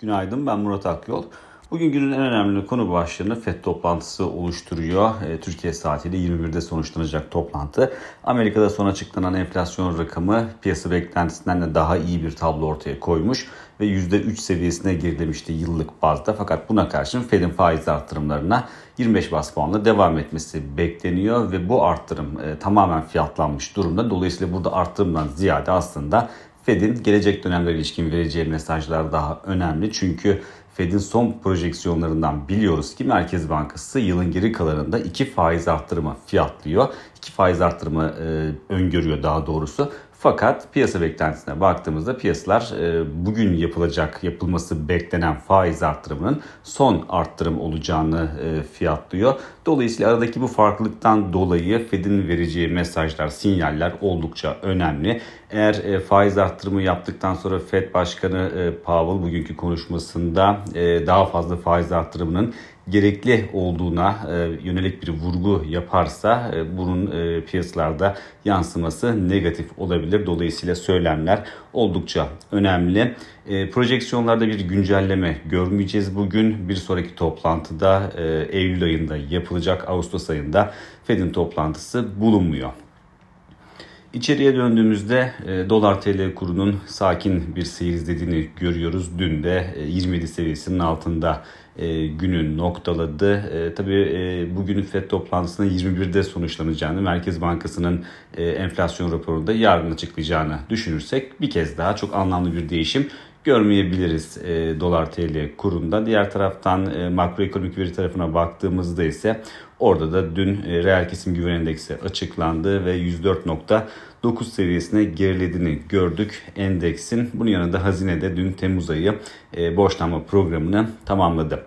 Günaydın ben Murat Akyol. Bugün günün en önemli konu başlığını FED toplantısı oluşturuyor. E, Türkiye saatiyle 21'de sonuçlanacak toplantı. Amerika'da son açıklanan enflasyon rakamı piyasa beklentisinden de daha iyi bir tablo ortaya koymuş ve %3 seviyesine gerilemişti yıllık bazda. Fakat buna karşın Fed'in faiz arttırımlarına 25 bas puanla devam etmesi bekleniyor ve bu arttırım e, tamamen fiyatlanmış durumda. Dolayısıyla burada arttırımdan ziyade aslında Fed'in gelecek dönemlere ilişkin vereceği mesajlar daha önemli. Çünkü Fed'in son projeksiyonlarından biliyoruz ki Merkez Bankası yılın geri kalanında iki faiz arttırımı fiyatlıyor. İki faiz arttırımı e, öngörüyor daha doğrusu. Fakat piyasa beklentisine baktığımızda piyasalar e, bugün yapılacak, yapılması beklenen faiz arttırımının son arttırım olacağını e, fiyatlıyor. Dolayısıyla aradaki bu farklılıktan dolayı Fed'in vereceği mesajlar, sinyaller oldukça önemli. Eğer e, faiz arttırımı yaptıktan sonra Fed Başkanı Powell bugünkü konuşmasında daha fazla faiz arttırımının gerekli olduğuna e, yönelik bir vurgu yaparsa e, bunun e, piyasalarda yansıması negatif olabilir. Dolayısıyla söylemler oldukça önemli. Projeksiyonlarda bir güncelleme görmeyeceğiz bugün. Bir sonraki toplantıda Eylül ayında yapılacak Ağustos ayında Fed'in toplantısı bulunmuyor. İçeriye döndüğümüzde e, dolar TL kurunun sakin bir seyir izlediğini görüyoruz. Dün de e, 27 seviyesinin altında e, günü noktaladı. E, tabii e, bugünün FED toplantısının 21'de sonuçlanacağını, Merkez Bankası'nın enflasyon raporunda yarın açıklayacağını düşünürsek bir kez daha çok anlamlı bir değişim görmeyebiliriz e, dolar TL kurunda. Diğer taraftan e, makroekonomik veri tarafına baktığımızda ise orada da dün e, reel kesim güven endeksi açıklandı ve 104.9 seviyesine gerilediğini gördük endeksin. Bunun yanında hazinede dün Temmuz ayı e, borçlanma programını tamamladı.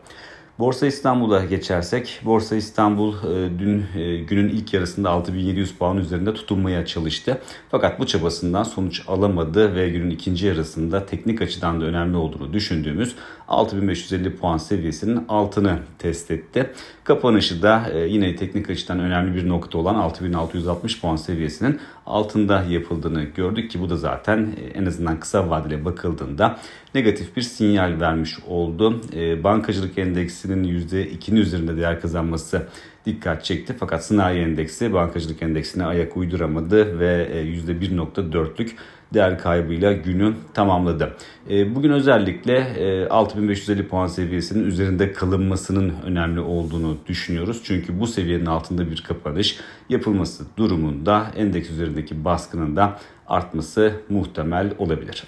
Borsa İstanbul'a geçersek, Borsa İstanbul e, dün e, günün ilk yarısında 6700 puan üzerinde tutunmaya çalıştı. Fakat bu çabasından sonuç alamadı ve günün ikinci yarısında teknik açıdan da önemli olduğunu düşündüğümüz 6550 puan seviyesinin altını test etti. Kapanışı da e, yine teknik açıdan önemli bir nokta olan 6660 puan seviyesinin altında yapıldığını gördük ki bu da zaten en azından kısa vadeli bakıldığında negatif bir sinyal vermiş oldu. Bankacılık endeksi endeksinin %2'nin üzerinde değer kazanması dikkat çekti. Fakat sanayi endeksi bankacılık endeksine ayak uyduramadı ve %1.4'lük e, değer kaybıyla günü tamamladı. E, bugün özellikle 6550 e, puan seviyesinin üzerinde kalınmasının önemli olduğunu düşünüyoruz. Çünkü bu seviyenin altında bir kapanış yapılması durumunda endeks üzerindeki baskının da artması muhtemel olabilir.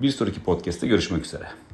Bir sonraki podcast'te görüşmek üzere.